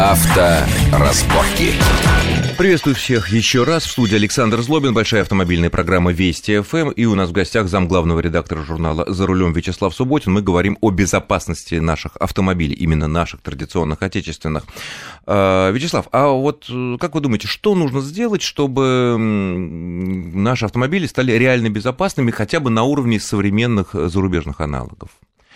Авторазборки. Приветствую всех еще раз. В студии Александр Злобин, большая автомобильная программа Вести ФМ. И у нас в гостях зам главного редактора журнала «За рулем» Вячеслав Субботин. Мы говорим о безопасности наших автомобилей, именно наших традиционных, отечественных. А, Вячеслав, а вот э, как вы думаете, что нужно сделать, чтобы наши автомобили стали реально безопасными хотя бы на уровне современных зарубежных аналогов?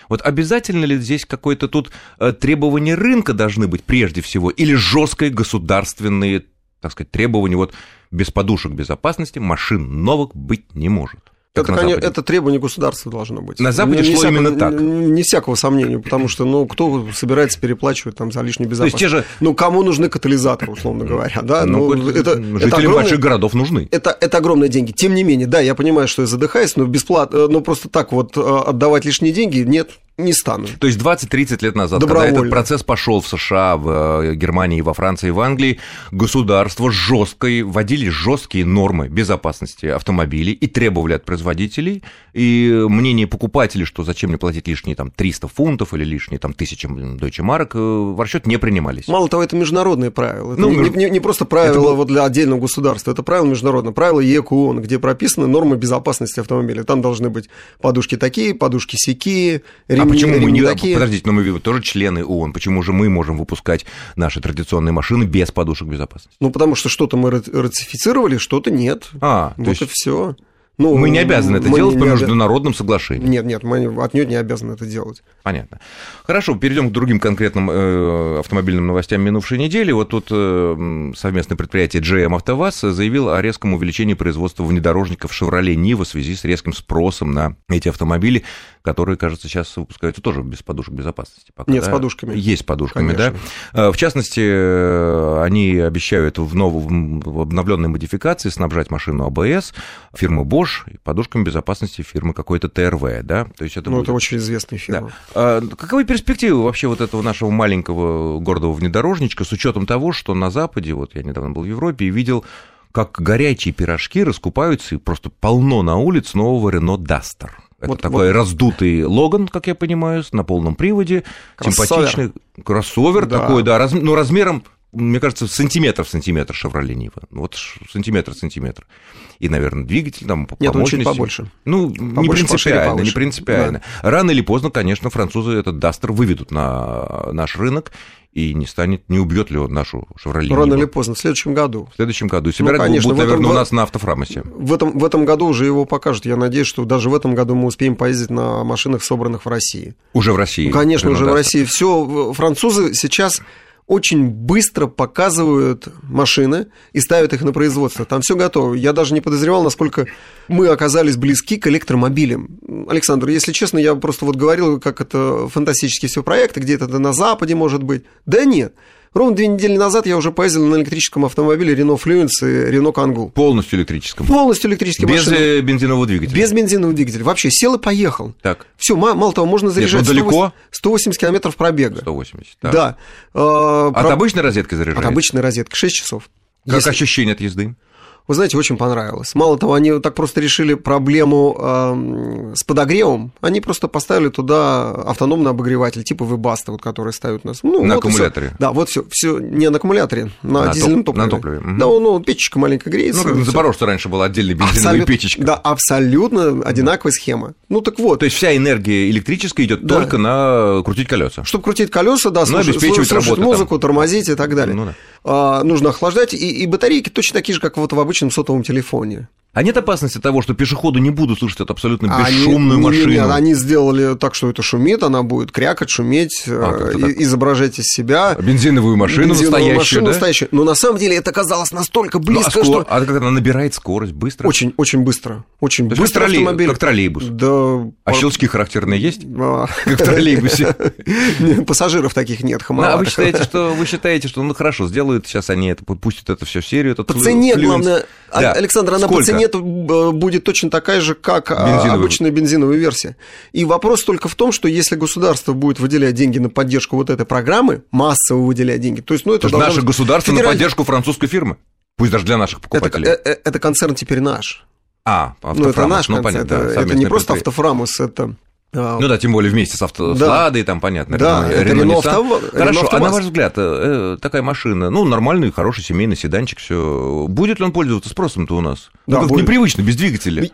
Вот обязательно ли здесь какое-то тут э, требование рынка должны быть прежде всего, или жесткие государственные так сказать, требований вот без подушек безопасности машин новых быть не может. Это, конечно, это требование государства должно быть. На Западе не, шло всякого, именно так. Не всякого сомнения, потому что, ну, кто собирается переплачивать там за лишнюю безопасность? То есть те же... Ну, кому нужны катализаторы, условно говоря, да? Ну, ну это, жителям это огромные, больших городов нужны. Это, это огромные деньги. Тем не менее, да, я понимаю, что я задыхаюсь, но бесплатно, но просто так вот э, отдавать лишние деньги, нет, не стану. То есть 20-30 лет назад, когда этот процесс пошел в США, в э, Германии, во Франции, в Англии, государство жесткой вводили жесткие нормы безопасности автомобилей и требовали от производителей, и мнение покупателей, что зачем мне платить лишние там 300 фунтов или лишние там тысячи дойче марок, э, в расчет не принимались. Мало того, это международные правила. Это ну, не, не, не просто правила это... вот для отдельного государства, это правила международные, правила ЕКОН, где прописаны нормы безопасности автомобиля. Там должны быть подушки такие, подушки сякие, а почему мы не такие? Подождите, но мы тоже члены ООН. Почему же мы можем выпускать наши традиционные машины без подушек безопасности? Ну, потому что что-то мы ратифицировали, что-то нет. А, вот есть... и все. Ну, мы не обязаны это делать по международным обя... соглашениям. Нет, нет, мы отнюдь не обязаны это делать. Понятно. Хорошо, перейдем к другим конкретным э, автомобильным новостям минувшей недели. Вот тут э, совместное предприятие GM АвтоВАЗ заявило о резком увеличении производства внедорожников Chevrolet Niva в связи с резким спросом на эти автомобили, которые, кажется, сейчас выпускаются тоже без подушек безопасности. Пока, нет, да? с подушками. Есть с подушками, Конечно. да. В частности, э, они обещают в, новом, в обновленной модификации снабжать машину АБС фирмы Bosch Bosch и подушками безопасности фирмы какой-то ТРВ, да? То есть это ну, будет... это очень известная фирма. Да. А, каковы перспективы вообще вот этого нашего маленького гордого внедорожничка с учетом того, что на Западе, вот я недавно был в Европе и видел, как горячие пирожки раскупаются и просто полно на улиц нового Renault Duster. Это вот, такой вот. раздутый Логан, как я понимаю, на полном приводе, кроссовер. симпатичный кроссовер да. такой, да, раз, ну, размером мне кажется, сантиметр в сантиметр Шевроле Нива. Вот сантиметр в сантиметр. И, наверное, двигатель там по Нет, он чуть побольше. Ну, побольше, не принципиально, побольше. не принципиально. Да. Рано или поздно, конечно, французы этот Дастер выведут на наш рынок, и не станет, не убьет ли он нашу Шевроле. Ну, рано или поздно, в следующем году. В следующем году. Собирать ну, конечно, будут, наверное, этом, у нас на автофрамосе. В этом, в этом году уже его покажут. Я надеюсь, что даже в этом году мы успеем поездить на машинах, собранных в России. Уже в России? Ну, конечно, уже в России. Все, французы сейчас очень быстро показывают машины и ставят их на производство. Там все готово. Я даже не подозревал, насколько мы оказались близки к электромобилям. Александр, если честно, я просто вот говорил, как это фантастические все проекты, где-то на Западе может быть. Да нет. Ровно две недели назад я уже поездил на электрическом автомобиле Renault Fluence и Renault Kangoo. Полностью электрическом? Полностью электрическим. Без машинам. Э, бензинового двигателя? Без бензинового двигателя. Вообще сел и поехал. Так. Все, мало того, можно заряжать Нет, ну, далеко? 180 километров пробега. 180, так. Да. От Про... обычной розетки заряжаете? От обычной розетки, 6 часов. Как Если... ощущение от езды? Вы знаете, очень понравилось. Мало того, они так просто решили проблему э, с подогревом, они просто поставили туда автономный обогреватель, типа Webasto, вот, который ставят нас. Ну, на вот аккумуляторе? Да, вот все, все не на аккумуляторе, на, на дизельном топ, топливе. На топливе. Угу. Да, ну, печечка маленько греется. Ну, как Запорожце раньше была отдельная бензиновая Абсолют... печечка. Да, абсолютно одинаковая схема. Ну, так вот. То есть вся энергия электрическая идет да. только на крутить колеса. Чтобы крутить колеса, да, ну, слушать, слушать, слушать музыку, там. тормозить и так далее. Ну, да. а, нужно охлаждать, и, и батарейки точно такие же, как вот в обычном сотовом телефоне. А нет опасности того, что пешеходы не будут слушать эту абсолютно бесшумную они, машину? Нет, они сделали так, что это шумит, она будет крякать, шуметь, а, э, изображать из себя. Бензиновую машину бензиновую настоящую, машину да? настоящую. Но на самом деле это казалось настолько близко, ну, а скор... что... А как она набирает скорость? Быстро? Очень, очень быстро. Очень То быстро как автомобиль. Как троллейбус? Да. А щелчки характерные есть? А. Как в троллейбусе? Пассажиров таких нет, А вы считаете, что вы считаете, что ну хорошо, сделают сейчас они это, пустят это все в серию? По цене, главное, Александр, она по цене будет точно такая же, как а, Бензиновый. обычная бензиновая версия. И вопрос только в том, что если государство будет выделять деньги на поддержку вот этой программы, массово выделять деньги, то есть, ну, это то наше быть... государство федераль... на поддержку французской фирмы, пусть даже для наших покупателей. Это, это, это концерн теперь наш. А, автофрамус, ну, это наш ну, концерн, понятно, это, да, это не просто автофрамус, это А, ну да, тем более вместе с, авто, да. там понятно. Да, это Рено, Авто... Хорошо, а на ваш взгляд, э, такая машина, ну, нормальный, хороший семейный седанчик, все. Будет ли он пользоваться спросом-то у нас? Да, ну, как непривычно, без двигателя.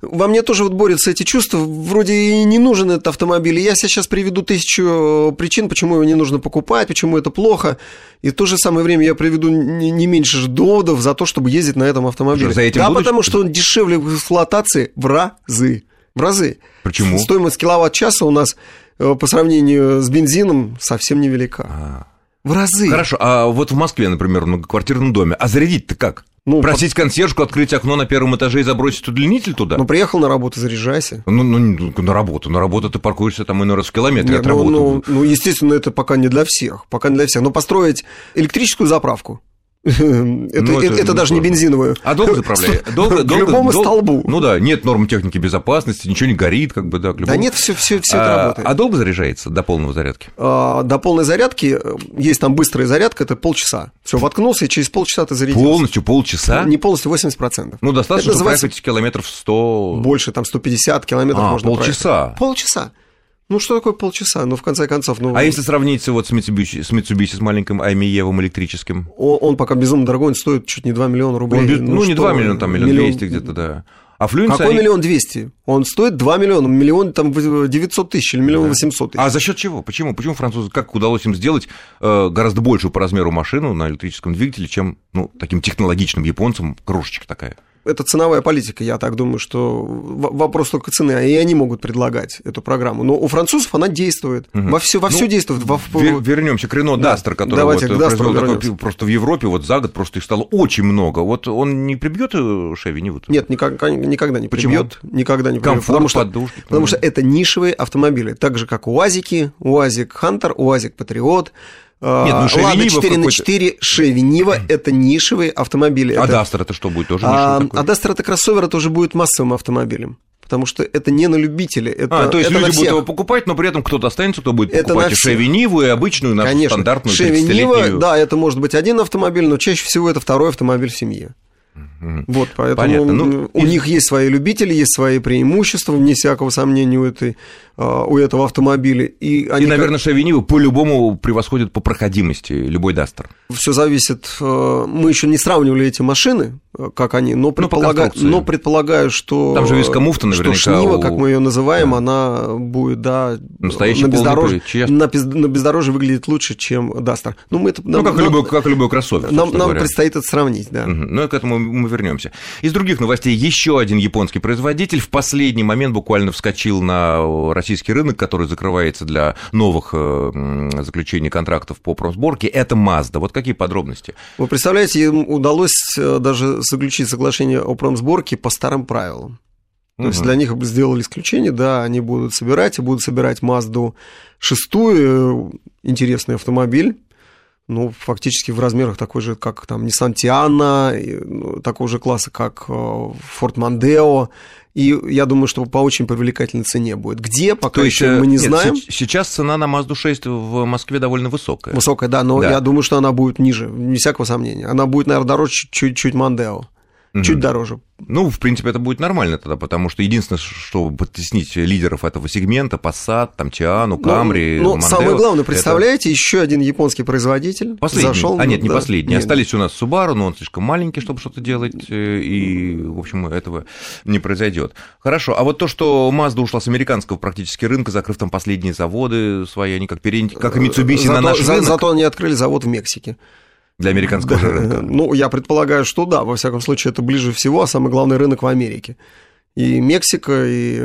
Во мне тоже вот борются эти чувства. Вроде и не нужен этот автомобиль. Я сейчас приведу тысячу э, причин, почему его не нужно покупать, почему это плохо. И в то же самое время я приведу не меньше доводов за то, чтобы ездить на этом автомобиле. За этим да, будущ... потому что он дешевле в эксплуатации в разы в разы. Почему? Стоимость киловатт-часа у нас э, по сравнению с бензином совсем невелика. А. В разы. Хорошо, а вот в Москве, например, в многоквартирном доме, а зарядить-то как? Ну, Просить по... консьержку открыть окно на первом этаже и забросить удлинитель туда? Ну, приехал на работу, заряжайся. Ну, ну на работу. На работу ты паркуешься там иной раз в километре Нет, от ну, работы. Ну, ну, естественно, это пока не для всех. Пока не для всех. Но построить электрическую заправку это, ну, это, это, даже не бензиновую. А долго заправляет? Долго, к долго, любому долго, столбу. Ну да, нет норм техники безопасности, ничего не горит, как бы, да. К любому... Да нет, все, все, все а, это работает. А долго заряжается до полного зарядки? А, до полной зарядки э, есть там быстрая зарядка, это полчаса. Все, воткнулся, и через полчаса ты зарядился. Полностью полчаса? Не полностью, 80%. Ну, достаточно, это называется... проехать километров 100... Больше, там 150 километров а, можно полчаса. проехать. Полчаса. Ну, что такое полчаса? Ну, в конце концов... Ну... А если сравнить вот с Mitsubishi, с, Mitsubishi, с маленьким Аймиевым электрическим? Он, он пока безумно дорогой, он стоит чуть не 2 миллиона рублей. Он, ну, ну, не 2 миллиона, там миллион двести где-то, да. А Fluence Какой они... миллион двести? Он стоит 2 миллиона, миллион там 900 тысяч или миллион восемьсот тысяч. А за счет чего? Почему? Почему французы, как удалось им сделать э, гораздо большую по размеру машину на электрическом двигателе, чем ну, таким технологичным японцам, крошечка такая? Это ценовая политика, я так думаю, что вопрос только цены, и они могут предлагать эту программу. Но у французов она действует, угу. во все, во ну, все действует. Во... Вернемся к Рено да. Дастер, который Давайте вот произвел такой, просто в Европе вот за год просто их стало очень много. Вот он не прибьет Шеви, не вот? Нет, никак, никогда не прибьет, никогда не прибьет, потому что, подушки, потому что это нишевые автомобили, так же как УАЗики, УАЗик Хантер, УАЗик Патриот, нет, ну Лада 4 на 4 Шевинива – это нишевые автомобили. А Дастер это что будет? Тоже а, а Дастер это кроссовер, это уже будет массовым автомобилем. Потому что это не на любителя. Это, а, то есть это люди будут его покупать, но при этом кто-то останется, кто будет это покупать и Шевиниву, и обычную, нашу Конечно. стандартную Шевинива, да, это может быть один автомобиль, но чаще всего это второй автомобиль в семье. Вот, поэтому Понятно. Ну, у и... них есть свои любители, есть свои преимущества, вне всякого сомнения, у, этой, а, у этого автомобиля. И, они и наверное, как... Шавинивы по-любому превосходят по проходимости любой Дастер. Все зависит. А, мы еще не сравнивали эти машины, как они, но, предполагаю, но, но предполагаю, что... Там же виска муфта наверняка. Что Шнива, у... как мы ее называем, да. она будет, да, Настоящий на бездорожье, на, на бездорожье выглядит лучше, чем Дастер. Ну, мы это, ну нам, как, нам, любой, как любой кроссовер. Нам, нам предстоит это сравнить, да. Угу. Ну, к этому мы вернемся. Из других новостей еще один японский производитель в последний момент буквально вскочил на российский рынок, который закрывается для новых э, заключений контрактов по промсборке. Это Mazda. Вот какие подробности? Вы представляете, им удалось э, даже заключить соглашение о промсборке по старым правилам. То угу. есть для них сделали исключение, да, они будут собирать и будут собирать Мазду шестую, э, интересный автомобиль, ну, фактически в размерах такой же, как там Nissan Tiana, ну, такого же класса, как э, Ford Mondeo, и я думаю, что по очень привлекательной цене будет. Где, пока То еще мы не нет, знаем. Сейчас цена на Mazda 6 в Москве довольно высокая. Высокая, да, но да. я думаю, что она будет ниже, не всякого сомнения. Она будет, наверное, дороже чуть-чуть Mondeo. Угу. Чуть дороже. Ну, в принципе, это будет нормально тогда, потому что единственное, чтобы подтеснить лидеров этого сегмента, Passat, там, Тиану, Camry, Ну, ну самое главное, представляете, это... еще один японский производитель последний. зашел. А нет, не да. последний. Нет. Остались у нас Subaru, но он слишком маленький, чтобы что-то делать, э, и, в общем, этого не произойдет. Хорошо, а вот то, что Mazda ушла с американского практически рынка, закрыв там последние заводы свои, они как, перен... как и Mitsubishi зато, на наш за, рынок. Зато они открыли завод в Мексике для американского да, рынка? Ну, я предполагаю, что да, во всяком случае, это ближе всего, а самый главный рынок в Америке и Мексика, и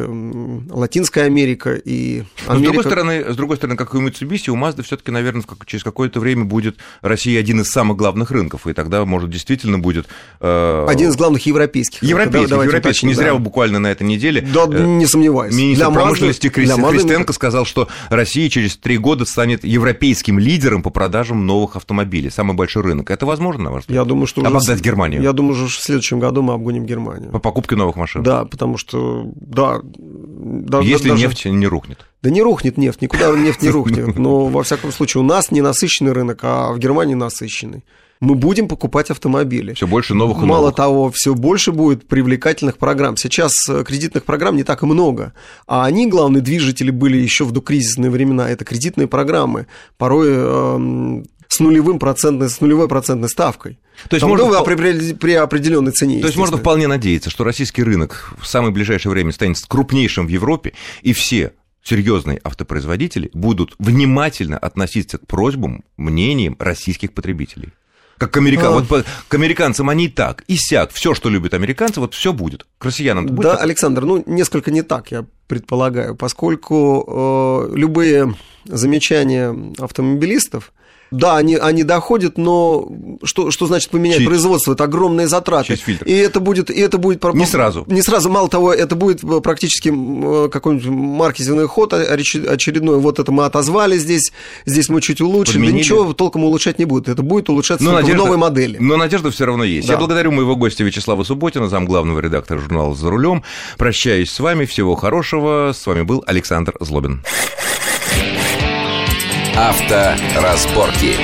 Латинская Америка, и Америка. Но с другой стороны, с другой стороны, как и у Mitsubishi, у Mazda все таки наверное, через какое-то время будет Россия один из самых главных рынков, и тогда, может, действительно будет... Э... Один из главных европейских. Европейских, да, европейских. Не зря да. буквально на этой неделе... Да, э, не сомневаюсь. Министр для промышленности Mazda, Крис... Христенко сказал, что Россия через три года станет европейским лидером по продажам новых автомобилей. Самый большой рынок. Это возможно, на ваш взгляд? Я думаю, что... Обогнать уже... Германию? Я думаю, что в следующем году мы обгоним Германию. По покупке новых машин? Да, потому что, да... да Если даже... нефть не рухнет. Да не рухнет нефть, никуда нефть не рухнет. Но, во всяком случае, у нас не насыщенный рынок, а в Германии насыщенный мы будем покупать автомобили. Все больше новых и Мало новых. того, все больше будет привлекательных программ. Сейчас э, кредитных программ не так и много, а они, главные движители, были еще в докризисные времена. Это кредитные программы, порой э, с нулевым процентной, с нулевой процентной ставкой. То есть можно вп... при, при определенной цене. То есть можно вполне надеяться, что российский рынок в самое ближайшее время станет крупнейшим в Европе, и все серьезные автопроизводители будут внимательно относиться к просьбам, мнениям российских потребителей. Как к американцам. А... Вот к американцам они и так, и сяк. Все, что любят американцы, вот все будет. К россиянам будет. Да, так? Александр, ну, несколько не так, я предполагаю, поскольку э, любые замечания автомобилистов да, они, они доходят, но что, что значит поменять Чуть. производство? Это огромные затраты. Через фильтр. И это будет... И это будет не сразу. Не сразу. Мало того, это будет практически э, какой-нибудь маркетинговый ход очередной. Вот это мы отозвали здесь, здесь мы чуть улучшим. Да ничего толком улучшать не будет. Это будет улучшаться но надежда, в новой модели. Но надежда все равно есть. Да. Я благодарю моего гостя Вячеслава Субботина, зам главного редактора журнала «За рулем». Прощаюсь с вами. Всего хорошего. С вами был Александр Злобин. Авторазборки.